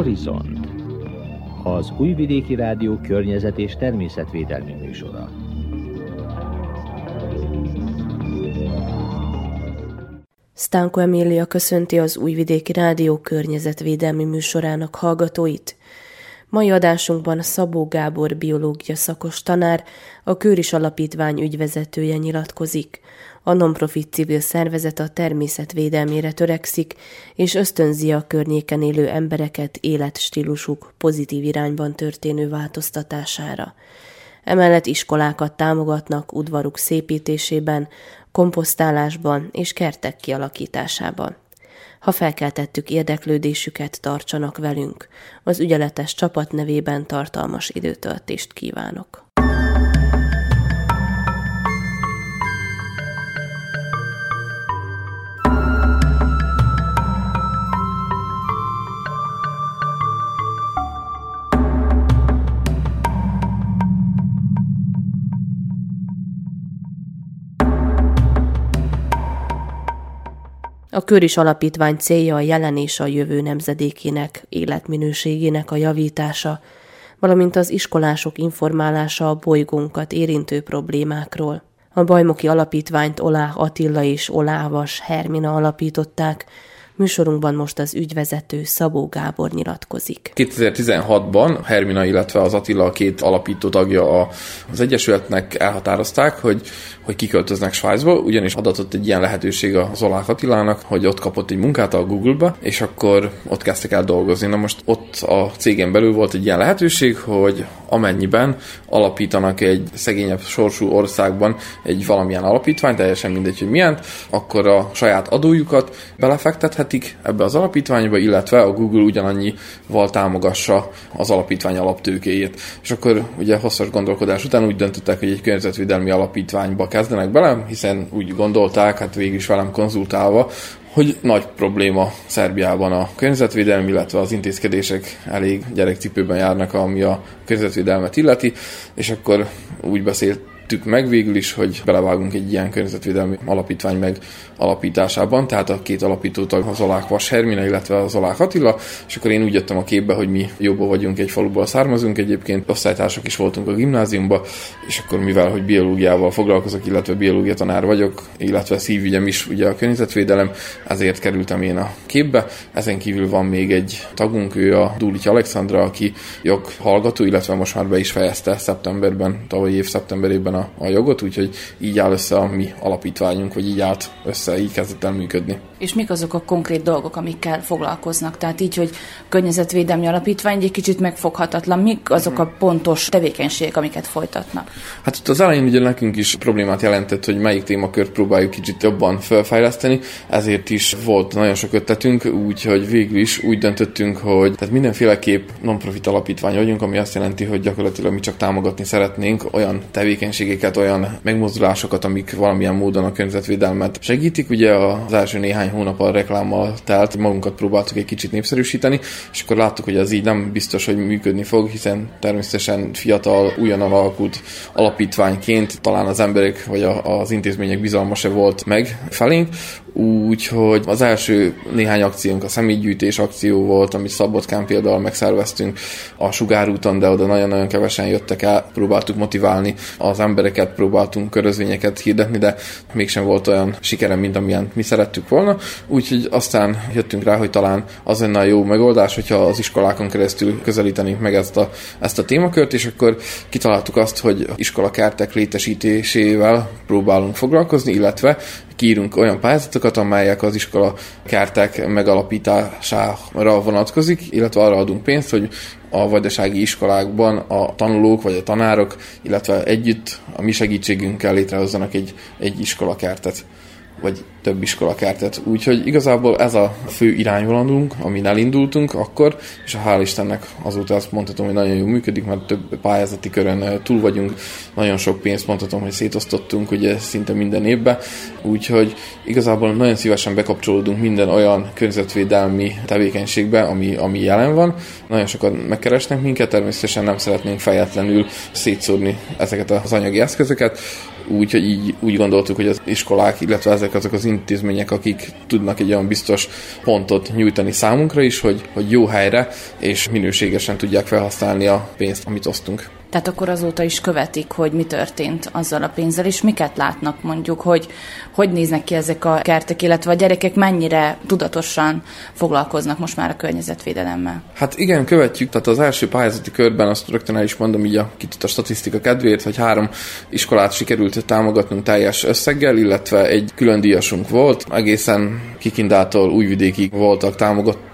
Horizont az Újvidéki Rádió környezet és természetvédelmi műsora. Stanko Emília köszönti az Újvidéki Rádió környezetvédelmi műsorának hallgatóit. Mai adásunkban Szabó Gábor biológia szakos tanár, a Kőris Alapítvány ügyvezetője nyilatkozik. A nonprofit civil szervezet a természetvédelmére törekszik, és ösztönzi a környéken élő embereket életstílusuk pozitív irányban történő változtatására. Emellett iskolákat támogatnak udvaruk szépítésében, komposztálásban és kertek kialakításában. Ha felkeltettük érdeklődésüket, tartsanak velünk. Az ügyeletes csapat nevében tartalmas időtöltést kívánok. A Köris Alapítvány célja a jelen és a jövő nemzedékének életminőségének a javítása, valamint az iskolások informálása a bolygónkat érintő problémákról. A Bajmoki Alapítványt Olá Attila és Olávas Hermina alapították, Műsorunkban most az ügyvezető Szabó Gábor nyilatkozik. 2016-ban Hermina, illetve az Attila a két alapító tagja az Egyesületnek elhatározták, hogy, hogy kiköltöznek Svájcba, ugyanis adatott egy ilyen lehetőség az Olák Attilának, hogy ott kapott egy munkát a Google-ba, és akkor ott kezdtek el dolgozni. Na most ott a cégen belül volt egy ilyen lehetőség, hogy amennyiben alapítanak egy szegényebb sorsú országban egy valamilyen alapítványt, teljesen mindegy, hogy milyen, akkor a saját adójukat belefektethetik ebbe az alapítványba, illetve a Google ugyanannyival támogassa az alapítvány alaptőkéjét. És akkor ugye hosszas gondolkodás után úgy döntöttek, hogy egy környezetvédelmi alapítványba kezdenek bele, hiszen úgy gondolták, hát végül is velem konzultálva, hogy nagy probléma Szerbiában a környezetvédelem, illetve az intézkedések elég gyerekcipőben járnak, ami a környezetvédelmet illeti, és akkor úgy beszélt tettük meg végül is, hogy belevágunk egy ilyen környezetvédelmi alapítvány meg alapításában, tehát a két alapítótag az Olák Vas Hermina, illetve az Olák Attila, és akkor én úgy jöttem a képbe, hogy mi jobban vagyunk, egy faluból származunk egyébként, osztálytársak is voltunk a gimnáziumba, és akkor mivel, hogy biológiával foglalkozok, illetve biológia tanár vagyok, illetve szívügyem is ugye a környezetvédelem, ezért kerültem én a képbe. Ezen kívül van még egy tagunk, ő a Dulics Alexandra, aki joghallgató, illetve most már be is fejezte szeptemberben, tavalyi év szeptemberében a, a jogot, úgyhogy így áll össze a mi alapítványunk, vagy így állt össze, így kezdett el működni. És mik azok a konkrét dolgok, amikkel foglalkoznak? Tehát így, hogy környezetvédelmi alapítvány egy kicsit megfoghatatlan, mik azok a pontos tevékenységek, amiket folytatnak? Hát itt az elején ugye nekünk is problémát jelentett, hogy melyik témakört próbáljuk kicsit jobban felfejleszteni, ezért is volt nagyon sok ötletünk, úgyhogy végül is úgy döntöttünk, hogy tehát mindenféleképp non-profit alapítvány vagyunk, ami azt jelenti, hogy gyakorlatilag mi csak támogatni szeretnénk olyan tevékenységeket, olyan megmozdulásokat, amik valamilyen módon a környezetvédelmet segítik. Ugye az első néhány hónap a reklámmal telt, magunkat próbáltuk egy kicsit népszerűsíteni, és akkor láttuk, hogy az így nem biztos, hogy működni fog, hiszen természetesen fiatal, újonnan alakult alapítványként talán az emberek vagy az intézmények bizalma se volt meg felénk, Úgyhogy az első néhány akciónk a személygyűjtés akció volt, amit Szabadkán például megszerveztünk a Sugárúton, de oda nagyon-nagyon kevesen jöttek el, próbáltuk motiválni az embereket, próbáltunk körözvényeket hirdetni, de mégsem volt olyan sikerem, mint amilyen mi szerettük volna. Úgyhogy aztán jöttünk rá, hogy talán az lenne a jó megoldás, hogyha az iskolákon keresztül közelítenénk meg ezt a, ezt a témakört, és akkor kitaláltuk azt, hogy iskolakertek létesítésével próbálunk foglalkozni, illetve kiírunk olyan pályázatokat, amelyek az iskola kárták megalapítására vonatkozik, illetve arra adunk pénzt, hogy a vajdasági iskolákban a tanulók vagy a tanárok, illetve együtt a mi segítségünkkel létrehozzanak egy, egy iskolakártet vagy több iskolakártet. Úgyhogy igazából ez a fő irányvonatunk, amin elindultunk akkor, és hál' Istennek azóta azt mondhatom, hogy nagyon jól működik, mert több pályázati körön túl vagyunk, nagyon sok pénzt mondhatom, hogy szétosztottunk ugye szinte minden évben, úgyhogy igazából nagyon szívesen bekapcsolódunk minden olyan környezetvédelmi tevékenységbe, ami, ami jelen van. Nagyon sokat megkeresnek minket, természetesen nem szeretnénk fejetlenül szétszórni ezeket az anyagi eszközöket, úgyhogy így úgy gondoltuk, hogy az iskolák, illetve ezek azok az intézmények, akik tudnak egy olyan biztos pontot nyújtani számunkra is, hogy, hogy jó helyre és minőségesen tudják felhasználni a pénzt, amit osztunk. Tehát akkor azóta is követik, hogy mi történt azzal a pénzzel, és miket látnak mondjuk, hogy hogy néznek ki ezek a kertek, illetve a gyerekek mennyire tudatosan foglalkoznak most már a környezetvédelemmel. Hát igen, követjük, tehát az első pályázati körben azt rögtön el is mondom így a kitut a statisztika kedvéért, hogy három iskolát sikerült támogatnunk teljes összeggel, illetve egy külön díjasunk volt, egészen Kikindától Újvidékig voltak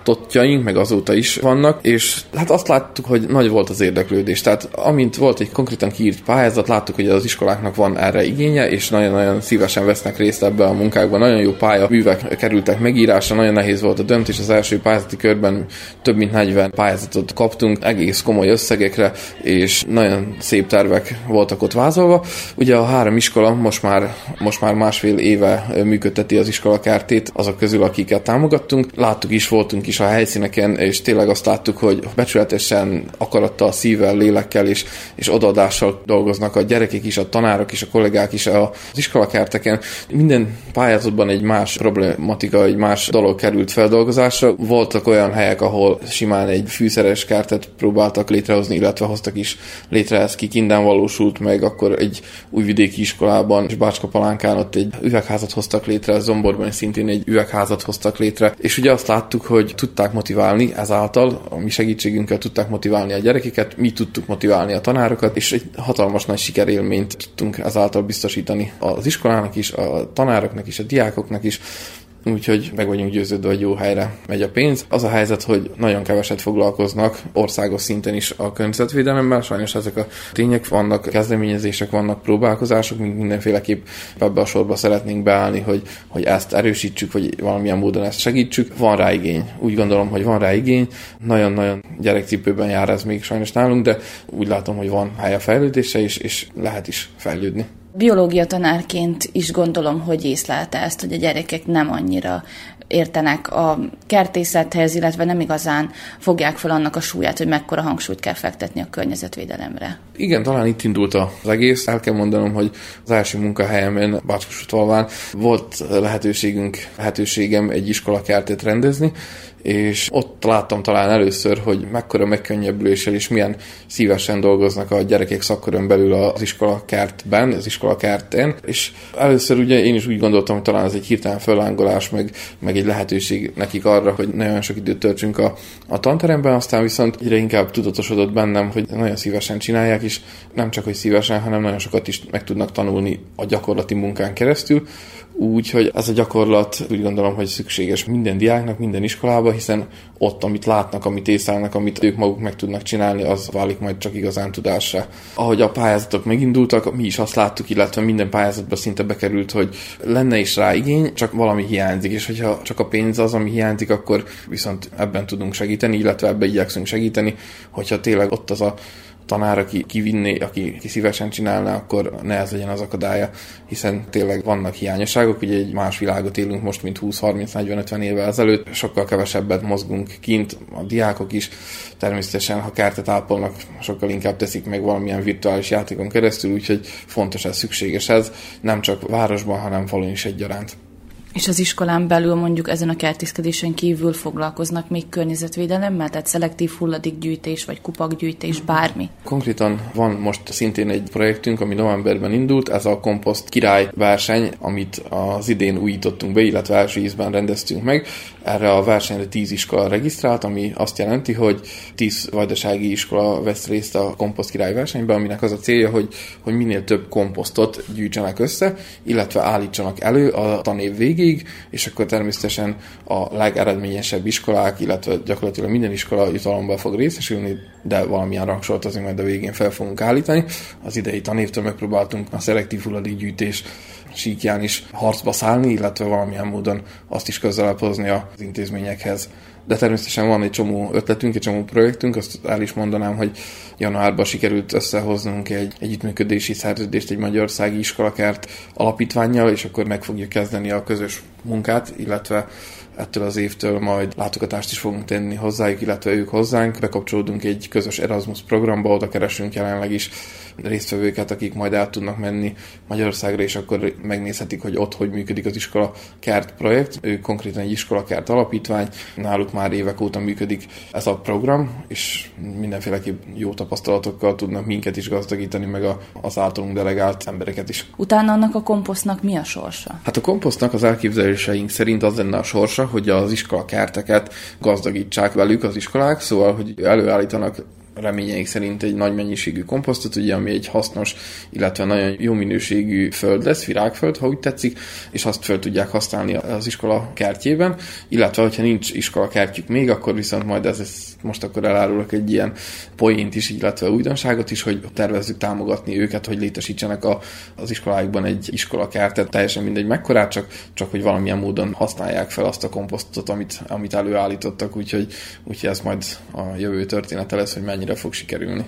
támogatottjaink, meg azóta is vannak, és hát azt láttuk, hogy nagy volt az érdeklődés. Tehát amint volt egy konkrétan kiírt pályázat, láttuk, hogy az iskoláknak van erre igénye, és nagyon-nagyon szívesen vesznek részt ebbe a munkákban. Nagyon jó pálya művek kerültek megírásra, nagyon nehéz volt a döntés. Az első pályázati körben több mint 40 pályázatot kaptunk, egész komoly összegekre, és nagyon szép tervek voltak ott vázolva. Ugye a három iskola most már, most már másfél éve működteti az iskola kertét, azok közül, akiket támogattunk. Láttuk is, voltunk is a helyszíneken, és tényleg azt láttuk, hogy becsületesen, akarattal, szívvel, lélekkel és, és odaadással dolgoznak a gyerekek is, a tanárok is, a kollégák is az iskolakerteken. Minden pályázatban egy más problematika, egy más dolog került feldolgozásra. Voltak olyan helyek, ahol simán egy fűszeres kertet próbáltak létrehozni, illetve hoztak is létre, ez ki kinden valósult meg, akkor egy újvidéki iskolában és Bácska Palánkán ott egy üvegházat hoztak létre, Zomborban szintén egy üveg üvegházat hoztak létre, és ugye azt láttuk, hogy tudták motiválni ezáltal, a mi segítségünkkel tudták motiválni a gyerekeket, mi tudtuk motiválni a tanárokat, és egy hatalmas nagy sikerélményt tudtunk ezáltal biztosítani az iskolának is, a tanároknak is, a diákoknak is, úgyhogy meg vagyunk győződve, hogy jó helyre megy a pénz. Az a helyzet, hogy nagyon keveset foglalkoznak országos szinten is a környezetvédelemmel, sajnos ezek a tények vannak, kezdeményezések vannak, próbálkozások, mint mindenféleképp ebbe a sorba szeretnénk beállni, hogy, hogy ezt erősítsük, vagy valamilyen módon ezt segítsük. Van rá igény. Úgy gondolom, hogy van rá igény. Nagyon-nagyon gyerekcipőben jár ez még sajnos nálunk, de úgy látom, hogy van hely a fejlődése, és, és lehet is fejlődni. Biológia tanárként is gondolom, hogy észlelte ezt, hogy a gyerekek nem annyira értenek a kertészethez, illetve nem igazán fogják fel annak a súlyát, hogy mekkora hangsúlyt kell fektetni a környezetvédelemre. Igen, talán itt indult az egész. El kell mondanom, hogy az első munkahelyemen Bácskosutvalván volt lehetőségünk, lehetőségem egy iskolakertet rendezni, és ott láttam talán először, hogy mekkora megkönnyebbüléssel és milyen szívesen dolgoznak a gyerekek szakkörön belül az iskola kertben, az iskola kerten, és először ugye én is úgy gondoltam, hogy talán ez egy hirtelen fölángolás, meg, meg egy lehetőség nekik arra, hogy nagyon sok időt töltsünk a, a tanteremben, aztán viszont egyre inkább tudatosodott bennem, hogy nagyon szívesen csinálják, és nem csak, hogy szívesen, hanem nagyon sokat is meg tudnak tanulni a gyakorlati munkán keresztül, úgy, hogy ez a gyakorlat úgy gondolom, hogy szükséges minden diáknak, minden iskolába, hiszen ott, amit látnak, amit észlelnek, amit ők maguk meg tudnak csinálni, az válik majd csak igazán tudásra. Ahogy a pályázatok megindultak, mi is azt láttuk, illetve minden pályázatba szinte bekerült, hogy lenne is rá igény, csak valami hiányzik, és hogyha csak a pénz az, ami hiányzik, akkor viszont ebben tudunk segíteni, illetve ebbe igyekszünk segíteni, hogyha tényleg ott az a tanár, aki kivinné, aki, aki szívesen csinálná, akkor ne ez legyen az akadálya, hiszen tényleg vannak hiányosságok, ugye egy más világot élünk most, mint 20-30-40-50 évvel ezelőtt, sokkal kevesebbet mozgunk kint, a diákok is, természetesen, ha kártet ápolnak, sokkal inkább teszik meg valamilyen virtuális játékon keresztül, úgyhogy fontos ez, szükséges ez, nem csak városban, hanem falun is egyaránt. És az iskolán belül mondjuk ezen a kertészkedésen kívül foglalkoznak még környezetvédelemmel, tehát szelektív hulladékgyűjtés, vagy kupakgyűjtés, bármi? Konkrétan van most szintén egy projektünk, ami novemberben indult, ez a komposzt király verseny, amit az idén újítottunk be, illetve első ízben rendeztünk meg. Erre a versenyre 10 iskola regisztrált, ami azt jelenti, hogy 10 vajdasági iskola vesz részt a komposzt király versenyben, aminek az a célja, hogy, hogy minél több komposztot gyűjtsenek össze, illetve állítsanak elő a tanév végig, végig, és akkor természetesen a legeredményesebb iskolák, illetve gyakorlatilag minden iskola jutalomban fog részesülni, de valamilyen rangsort azért majd a végén fel fogunk állítani. Az idei tanévtől megpróbáltunk a szelektív hulladékgyűjtés síkján is harcba szállni, illetve valamilyen módon azt is közelebb hozni az intézményekhez. De természetesen van egy csomó ötletünk, egy csomó projektünk, azt el is mondanám, hogy januárban sikerült összehoznunk egy együttműködési szerződést egy magyarországi iskolakert alapítványjal, és akkor meg fogjuk kezdeni a közös munkát, illetve ettől az évtől majd látogatást is fogunk tenni hozzájuk, illetve ők hozzánk. Bekapcsolódunk egy közös Erasmus programba, oda keresünk jelenleg is résztvevőket, akik majd el tudnak menni Magyarországra, és akkor megnézhetik, hogy ott hogy működik az iskola kert projekt. Ő konkrétan egy iskola kert alapítvány, náluk már évek óta működik ez a program, és mindenféleképp jó tapasztalatokkal tudnak minket is gazdagítani, meg a, az általunk delegált embereket is. Utána annak a komposztnak mi a sorsa? Hát a komposztnak az elképzeléseink szerint az lenne a sorsa, hogy az iskola kerteket gazdagítsák velük az iskolák, szóval, hogy előállítanak reményeink szerint egy nagy mennyiségű komposztot, ugye, ami egy hasznos, illetve nagyon jó minőségű föld lesz, virágföld, ha úgy tetszik, és azt föl tudják használni az iskola kertjében, illetve, hogyha nincs iskola kertjük még, akkor viszont majd ez, ez most akkor elárulok egy ilyen poént is, illetve újdonságot is, hogy tervezzük támogatni őket, hogy létesítsenek a, az iskoláikban egy iskolakertet, teljesen mindegy mekkorát, csak, csak hogy valamilyen módon használják fel azt a komposztot, amit, amit előállítottak, úgyhogy, úgyhogy ez majd a jövő története lesz, hogy mennyire fog sikerülni.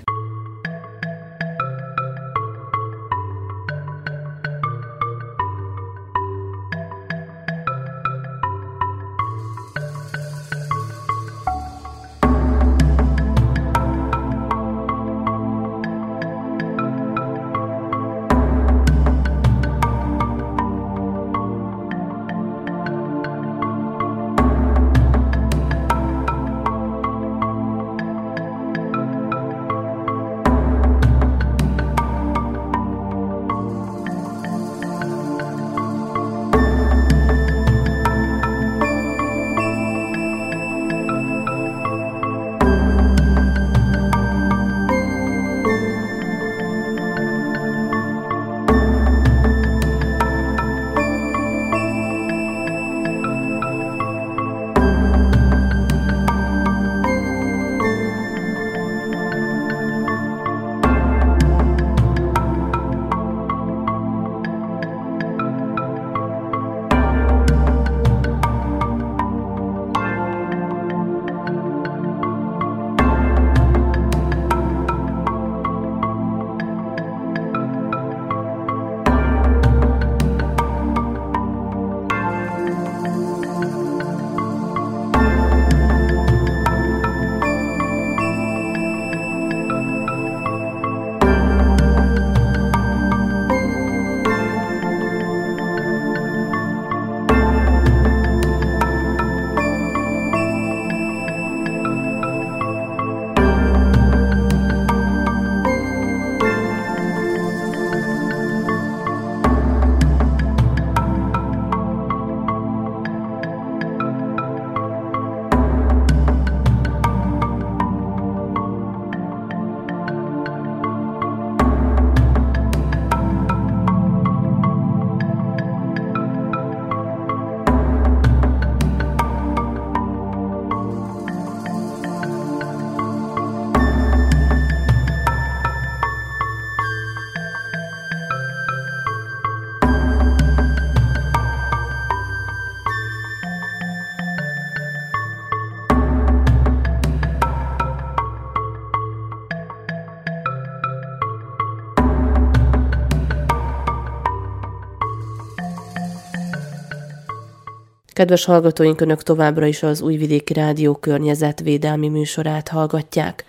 Kedves hallgatóink, Önök továbbra is az Újvidéki Rádió környezetvédelmi műsorát hallgatják.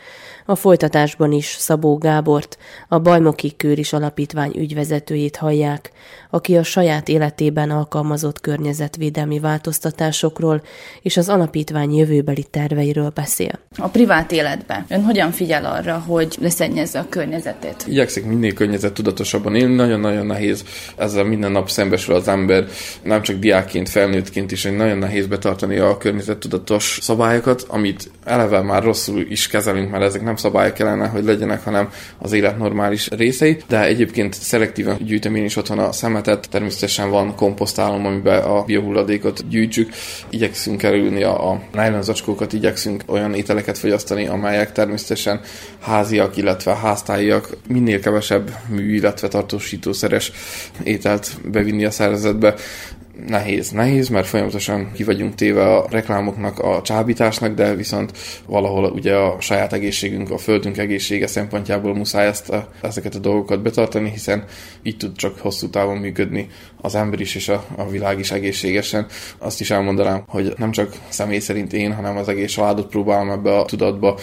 A folytatásban is Szabó Gábort, a Bajmoki Kőris Alapítvány ügyvezetőjét hallják, aki a saját életében alkalmazott környezetvédelmi változtatásokról és az alapítvány jövőbeli terveiről beszél. A privát életben ön hogyan figyel arra, hogy leszennyezze a környezetét? Igyekszik minél környezet tudatosabban élni, nagyon-nagyon nehéz ezzel minden nap szembesül az ember, nem csak diákként, felnőttként is, hogy nagyon nehéz betartani a környezettudatos szabályokat, amit eleve már rosszul is kezelünk, mert ezek nem szabályok kellene, hogy legyenek, hanem az élet normális részei, de egyébként szelektíven gyűjtöm én is otthon a szemetet, természetesen van komposztálom, amiben a biohulladékot gyűjtsük, igyekszünk kerülni a, a nylon zacskókat, igyekszünk olyan ételeket fogyasztani, amelyek természetesen háziak, illetve háztáiak, minél kevesebb mű, illetve tartósítószeres ételt bevinni a szervezetbe nehéz. Nehéz, mert folyamatosan ki vagyunk téve a reklámoknak, a csábításnak, de viszont valahol ugye a saját egészségünk, a földünk egészsége szempontjából muszáj ezt a, ezeket a dolgokat betartani, hiszen így tud csak hosszú távon működni az ember is és a, a világ is egészségesen. Azt is elmondanám, hogy nem csak személy szerint én, hanem az egész családot próbálom ebbe a tudatba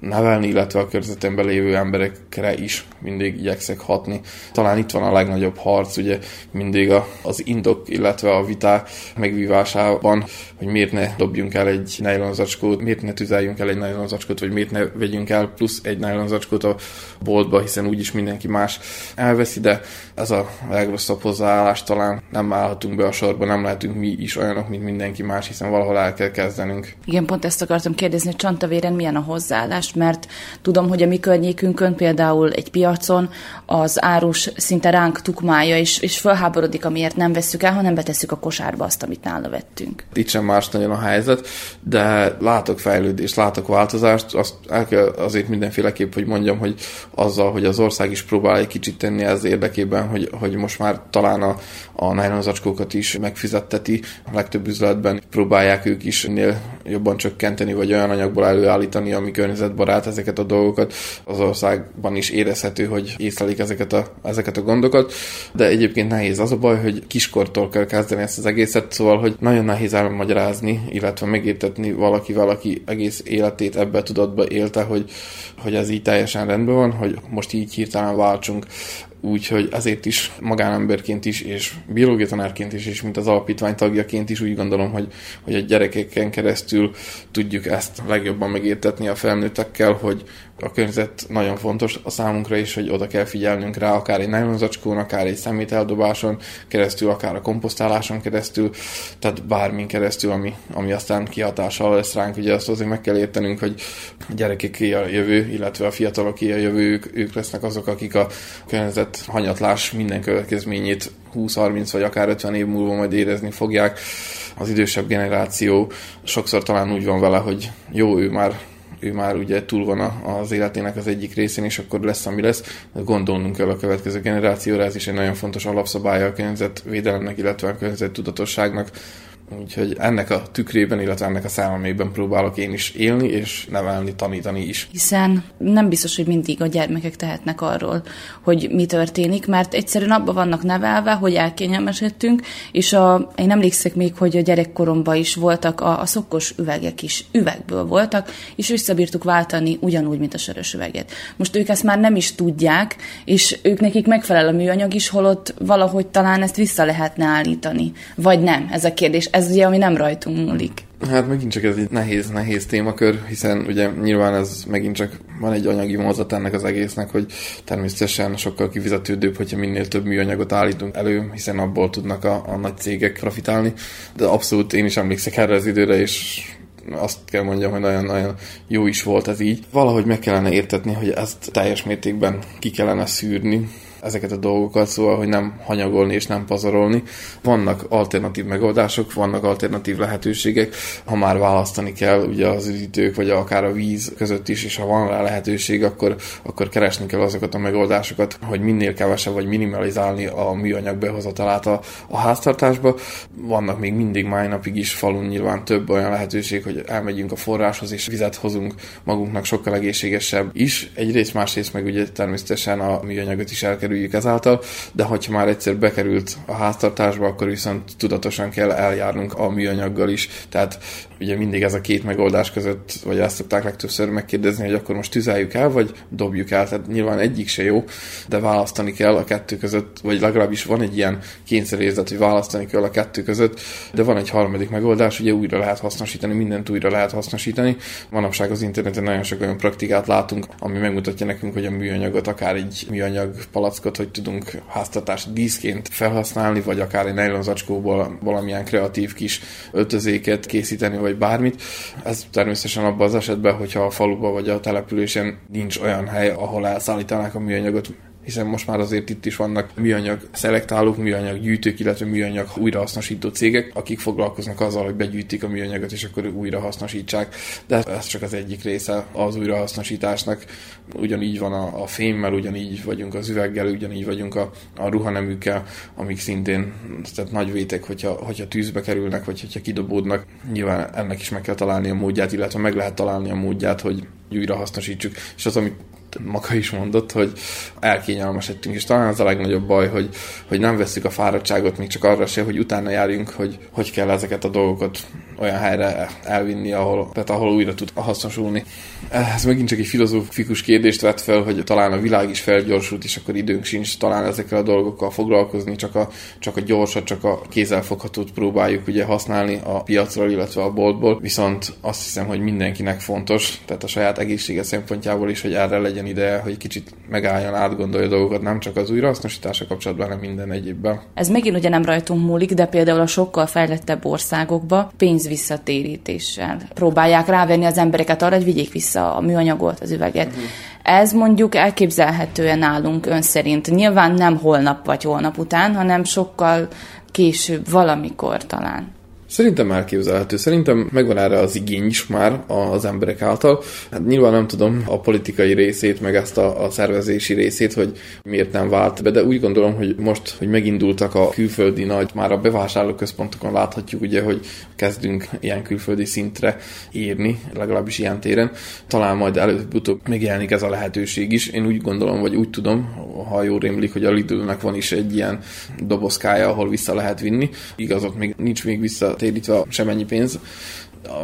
nevelni, illetve a környezetemben lévő emberekre is mindig igyekszek hatni. Talán itt van a legnagyobb harc, ugye mindig a, az indok, illetve a viták megvívásában, hogy miért ne dobjunk el egy nejlonzacskót, miért ne tüzeljünk el egy nejlonzacskót, vagy miért ne vegyünk el plusz egy nejlonzacskót a boltba, hiszen úgyis mindenki más elveszi, de ez a legrosszabb hozzáállás talán nem állhatunk be a sorba, nem lehetünk mi is olyanok, mint mindenki más, hiszen valahol el kell kezdenünk. Igen, pont ezt akartam kérdezni, Csantavéren milyen a hozzáállás, mert tudom, hogy a mi környékünkön például egy piacon az árus szinte ránk tukmája, és, és felháborodik, amiért nem vesszük el, hanem betesszük a kosárba azt, amit nála vettünk. Itt sem más nagyon a helyzet, de látok fejlődést, látok változást, azt el kell azért mindenféleképp, hogy mondjam, hogy azzal, hogy az ország is próbál egy kicsit tenni ez érdekében, hogy, hogy most már talán a, a nylon is megfizetteti. A legtöbb üzletben próbálják ők is minél jobban csökkenteni, vagy olyan anyagból előállítani, ami környezetbarát ezeket a dolgokat. Az országban is érezhető, hogy észlelik ezeket a, ezeket a gondokat, de egyébként nehéz. Az a baj, hogy kiskortól kell kezdeni ezt az egészet, szóval, hogy nagyon nehéz elmagyarázni, illetve megértetni valaki, valaki egész életét ebbe tudatba élte, hogy, hogy ez így teljesen rendben van, hogy most így hirtelen váltsunk úgyhogy ezért is magánemberként is, és biológia tanárként is, és mint az alapítvány tagjaként is úgy gondolom, hogy, hogy a gyerekeken keresztül tudjuk ezt legjobban megértetni a felnőttekkel, hogy a környezet nagyon fontos a számunkra is, hogy oda kell figyelnünk rá, akár egy nylonzacskón, akár egy szemételdobáson keresztül, akár a komposztáláson keresztül, tehát bármin keresztül, ami, ami aztán kihatással lesz ránk. Ugye azt azért meg kell értenünk, hogy a gyerekeké a jövő, illetve a fiataloké a jövő, ők, ők lesznek azok, akik a környezet hanyatlás minden következményét 20-30 vagy akár 50 év múlva majd érezni fogják. Az idősebb generáció sokszor talán úgy van vele, hogy jó, ő már ő már ugye túl van az életének az egyik részén, és akkor lesz, ami lesz. Gondolnunk kell a következő generációra, ez is egy nagyon fontos alapszabálya a környezetvédelemnek, illetve a környezet tudatosságnak, Úgyhogy ennek a tükrében, illetve ennek a számomében próbálok én is élni, és nevelni, tanítani is. Hiszen nem biztos, hogy mindig a gyermekek tehetnek arról, hogy mi történik, mert egyszerűen abban vannak nevelve, hogy elkényelmesedtünk, és a, én emlékszek még, hogy a gyerekkoromban is voltak a, a szokos üvegek is, üvegből voltak, és visszabírtuk váltani ugyanúgy, mint a sörös üveget. Most ők ezt már nem is tudják, és ők nekik megfelel a műanyag is, holott valahogy talán ezt vissza lehetne állítani. Vagy nem, ez a kérdés ez ugye, ami nem rajtunk múlik. Hát megint csak ez egy nehéz, nehéz témakör, hiszen ugye nyilván ez megint csak van egy anyagi mozat ennek az egésznek, hogy természetesen sokkal kifizetődőbb, hogyha minél több műanyagot állítunk elő, hiszen abból tudnak a, a nagy cégek profitálni. De abszolút én is emlékszek erre az időre, és azt kell mondjam, hogy nagyon-nagyon jó is volt ez így. Valahogy meg kellene értetni, hogy ezt teljes mértékben ki kellene szűrni, ezeket a dolgokat, szóval, hogy nem hanyagolni és nem pazarolni. Vannak alternatív megoldások, vannak alternatív lehetőségek, ha már választani kell ugye az üdítők, vagy akár a víz között is, és ha van rá lehetőség, akkor, akkor keresni kell azokat a megoldásokat, hogy minél kevesebb vagy minimalizálni a műanyag behozatalát a, a háztartásba. Vannak még mindig mai napig is falun nyilván több olyan lehetőség, hogy elmegyünk a forráshoz és vizet hozunk magunknak sokkal egészségesebb is. Egyrészt, másrészt meg ugye természetesen a műanyagot is el kell elkerüljük ezáltal, de hogyha már egyszer bekerült a háztartásba, akkor viszont tudatosan kell eljárnunk a műanyaggal is. Tehát ugye mindig ez a két megoldás között, vagy ezt szokták legtöbbször megkérdezni, hogy akkor most tüzeljük el, vagy dobjuk el. Tehát nyilván egyik se jó, de választani kell a kettő között, vagy legalábbis van egy ilyen kényszerérzet, hogy választani kell a kettő között, de van egy harmadik megoldás, ugye újra lehet hasznosítani, mindent újra lehet hasznosítani. Manapság az interneten nagyon sok olyan praktikát látunk, ami megmutatja nekünk, hogy a műanyagot, akár egy műanyag palackot, hogy tudunk háztartási díszként felhasználni, vagy akár egy nylon zacskóból valamilyen kreatív kis öltözéket készíteni, vagy bármit. Ez természetesen abban az esetben, hogyha a faluba vagy a településen nincs olyan hely, ahol elszállítanák a műanyagot, hiszen most már azért itt is vannak műanyag szelektálók, műanyag gyűjtők, illetve műanyag újrahasznosító cégek, akik foglalkoznak azzal, hogy begyűjtik a műanyagot, és akkor újra hasznosítsák. De ez csak az egyik része az újrahasznosításnak. Ugyanígy van a, a fémmel, ugyanígy vagyunk az üveggel, ugyanígy vagyunk a, a ruhaneműkkel, amik szintén tehát nagy vétek, hogyha, hogyha tűzbe kerülnek, vagy hogyha kidobódnak. Nyilván ennek is meg kell találni a módját, illetve meg lehet találni a módját, hogy újra hasznosítsuk. És az, amit maga is mondott, hogy elkényelmesedtünk, és talán az a legnagyobb baj, hogy, hogy nem veszük a fáradtságot még csak arra se, hogy utána járjunk, hogy hogy kell ezeket a dolgokat olyan helyre elvinni, ahol, tehát ahol újra tud hasznosulni. Ez megint csak egy filozófikus kérdést vett fel, hogy talán a világ is felgyorsult, és akkor időnk sincs talán ezekkel a dolgokkal foglalkozni, csak a, csak a gyorsat, csak a kézzelfoghatót próbáljuk ugye használni a piacról, illetve a boltból, viszont azt hiszem, hogy mindenkinek fontos, tehát a saját egészsége szempontjából is, hogy erre legyen ideje, hogy kicsit megálljon, átgondolja a dolgokat, nem csak az újrahasznosítása kapcsolatban, hanem minden egyébben. Ez megint ugye nem rajtunk múlik, de például a sokkal fejlettebb országokba pénz visszatérítéssel próbálják rávenni az embereket arra, hogy vigyék vissza a műanyagot, az üveget. Uh-huh. Ez mondjuk elképzelhetően nálunk ön szerint. Nyilván nem holnap vagy holnap után, hanem sokkal később, valamikor talán. Szerintem elképzelhető. Szerintem megvan erre az igény is már az emberek által. Hát nyilván nem tudom a politikai részét, meg ezt a, a szervezési részét, hogy miért nem vált be, de úgy gondolom, hogy most, hogy megindultak a külföldi nagy, már a bevásárlóközpontokon láthatjuk ugye, hogy kezdünk ilyen külföldi szintre érni, legalábbis ilyen téren. Talán majd előbb-utóbb megjelenik ez a lehetőség is. Én úgy gondolom, vagy úgy tudom, ha jól rémlik, hogy a Lidl-nek van is egy ilyen dobozkája, ahol vissza lehet vinni. Igaz, ott még nincs még vissza térítve semennyi pénz,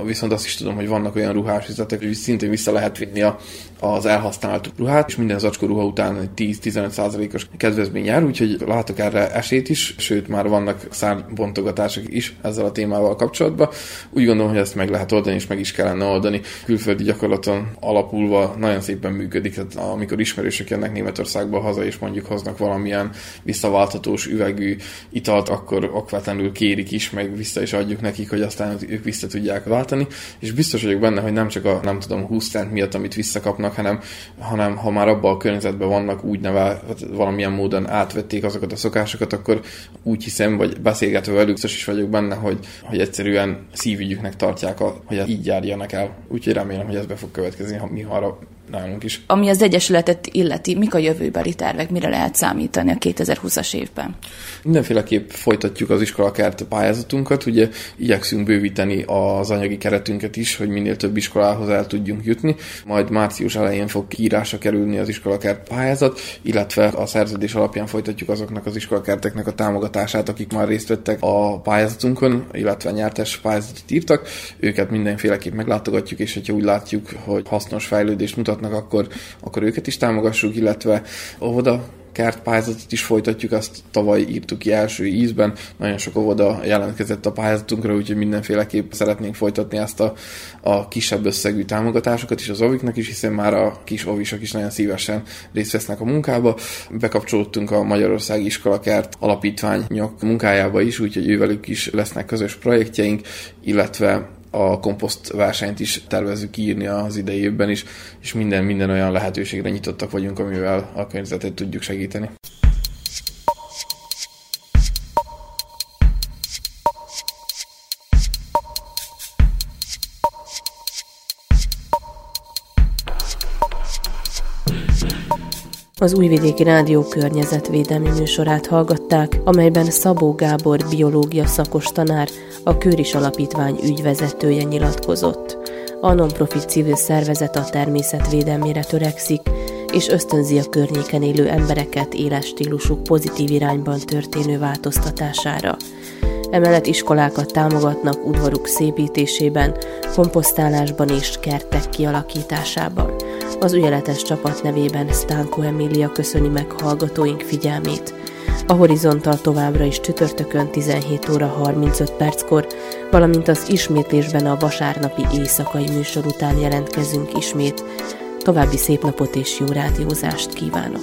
viszont azt is tudom, hogy vannak olyan ruhás üzletek, hogy szintén vissza lehet vinni a, az elhasznált ruhát, és minden zacskó ruha után egy 10-15%-os kedvezmény jár, úgyhogy látok erre esélyt is, sőt már vannak szárbontogatások is ezzel a témával kapcsolatban. Úgy gondolom, hogy ezt meg lehet oldani, és meg is kellene oldani. Külföldi gyakorlaton alapulva nagyon szépen működik, tehát amikor ismerősök jönnek Németországba haza, és mondjuk hoznak valamilyen visszaválthatós üvegű italt, akkor okvetlenül kérik is, meg vissza is adjuk nekik, hogy aztán ők vissza tudják váltani, és biztos vagyok benne, hogy nem csak a nem tudom 20 cent miatt, amit visszakapnak, hanem, hanem ha már abban a környezetben vannak úgy nevel, valamilyen módon átvették azokat a szokásokat, akkor úgy hiszem, vagy beszélgetve velük, biztos is vagyok benne, hogy, hogy egyszerűen szívügyüknek tartják, a, hogy így járjanak el. Úgyhogy remélem, hogy ez be fog következni, ha mi arra nálunk is. Ami az Egyesületet illeti, mik a jövőbeli tervek, mire lehet számítani a 2020-as évben? Mindenféleképp folytatjuk az iskolakert pályázatunkat, ugye igyekszünk bővíteni az anyagi keretünket is, hogy minél több iskolához el tudjunk jutni, majd március elején fog kiírásra kerülni az iskolakert pályázat, illetve a szerződés alapján folytatjuk azoknak az iskolakerteknek a támogatását, akik már részt vettek a pályázatunkon, illetve nyertes pályázatot írtak. Őket mindenféleképp meglátogatjuk, és hogyha úgy látjuk, hogy hasznos fejlődést mutat mutatnak, akkor, akkor őket is támogassuk, illetve óvoda kertpályázatot is folytatjuk, azt tavaly írtuk ki első ízben, nagyon sok óvoda jelentkezett a pályázatunkra, úgyhogy mindenféleképp szeretnénk folytatni ezt a, a kisebb összegű támogatásokat is az oviknak is, hiszen már a kis ovisok is nagyon szívesen részt vesznek a munkába. Bekapcsolódtunk a Magyarországi Iskolakert alapítványok munkájába is, úgyhogy ővelük is lesznek közös projektjeink, illetve a komposzt versenyt is tervezzük írni az idei évben is, és minden, minden olyan lehetőségre nyitottak vagyunk, amivel a környezetet tudjuk segíteni. Az Újvidéki Rádió környezetvédelmi műsorát hallgatták, amelyben Szabó Gábor biológia szakos tanár, a Kőris Alapítvány ügyvezetője nyilatkozott. A non-profit civil szervezet a természetvédelmére törekszik, és ösztönzi a környéken élő embereket éles stílusuk pozitív irányban történő változtatására. Emellett iskolákat támogatnak udvaruk szépítésében, komposztálásban és kertek kialakításában. Az ügyeletes csapat nevében Stánko Emília köszöni meg hallgatóink figyelmét. A Horizontal továbbra is csütörtökön 17 óra 35 perckor, valamint az ismétlésben a vasárnapi éjszakai műsor után jelentkezünk ismét. További szép napot és jó rádiózást kívánok!